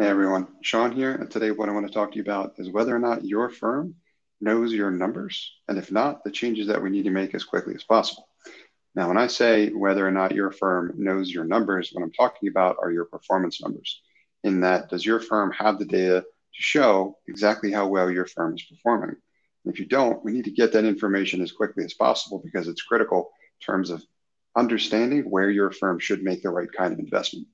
Hey everyone, Sean here, and today what I want to talk to you about is whether or not your firm knows your numbers, and if not, the changes that we need to make as quickly as possible. Now, when I say whether or not your firm knows your numbers, what I'm talking about are your performance numbers. In that, does your firm have the data to show exactly how well your firm is performing? And if you don't, we need to get that information as quickly as possible because it's critical in terms of understanding where your firm should make the right kind of investment.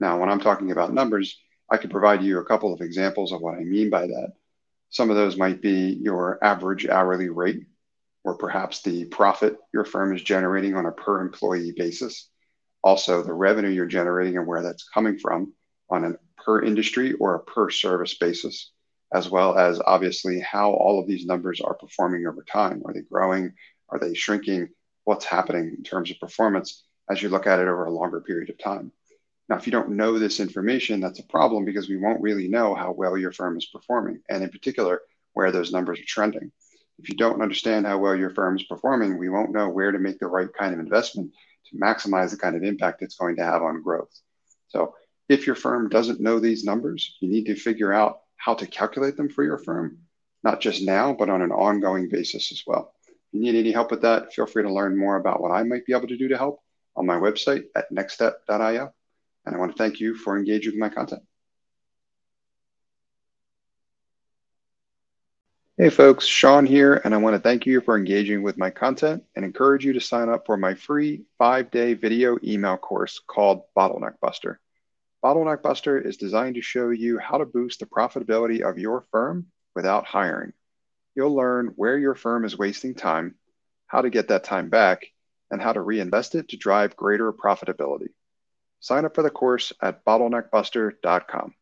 Now, when I'm talking about numbers, I could provide you a couple of examples of what I mean by that. Some of those might be your average hourly rate, or perhaps the profit your firm is generating on a per employee basis. Also, the revenue you're generating and where that's coming from on a per industry or a per service basis, as well as obviously how all of these numbers are performing over time. Are they growing? Are they shrinking? What's happening in terms of performance as you look at it over a longer period of time? Now, if you don't know this information, that's a problem because we won't really know how well your firm is performing, and in particular, where those numbers are trending. If you don't understand how well your firm is performing, we won't know where to make the right kind of investment to maximize the kind of impact it's going to have on growth. So, if your firm doesn't know these numbers, you need to figure out how to calculate them for your firm, not just now, but on an ongoing basis as well. If you need any help with that, feel free to learn more about what I might be able to do to help on my website at nxtstep.io. And I want to thank you for engaging with my content. Hey folks, Sean here, and I want to thank you for engaging with my content and encourage you to sign up for my free five day video email course called Bottleneck Buster. Bottleneck Buster is designed to show you how to boost the profitability of your firm without hiring. You'll learn where your firm is wasting time, how to get that time back, and how to reinvest it to drive greater profitability. Sign up for the course at bottleneckbuster.com.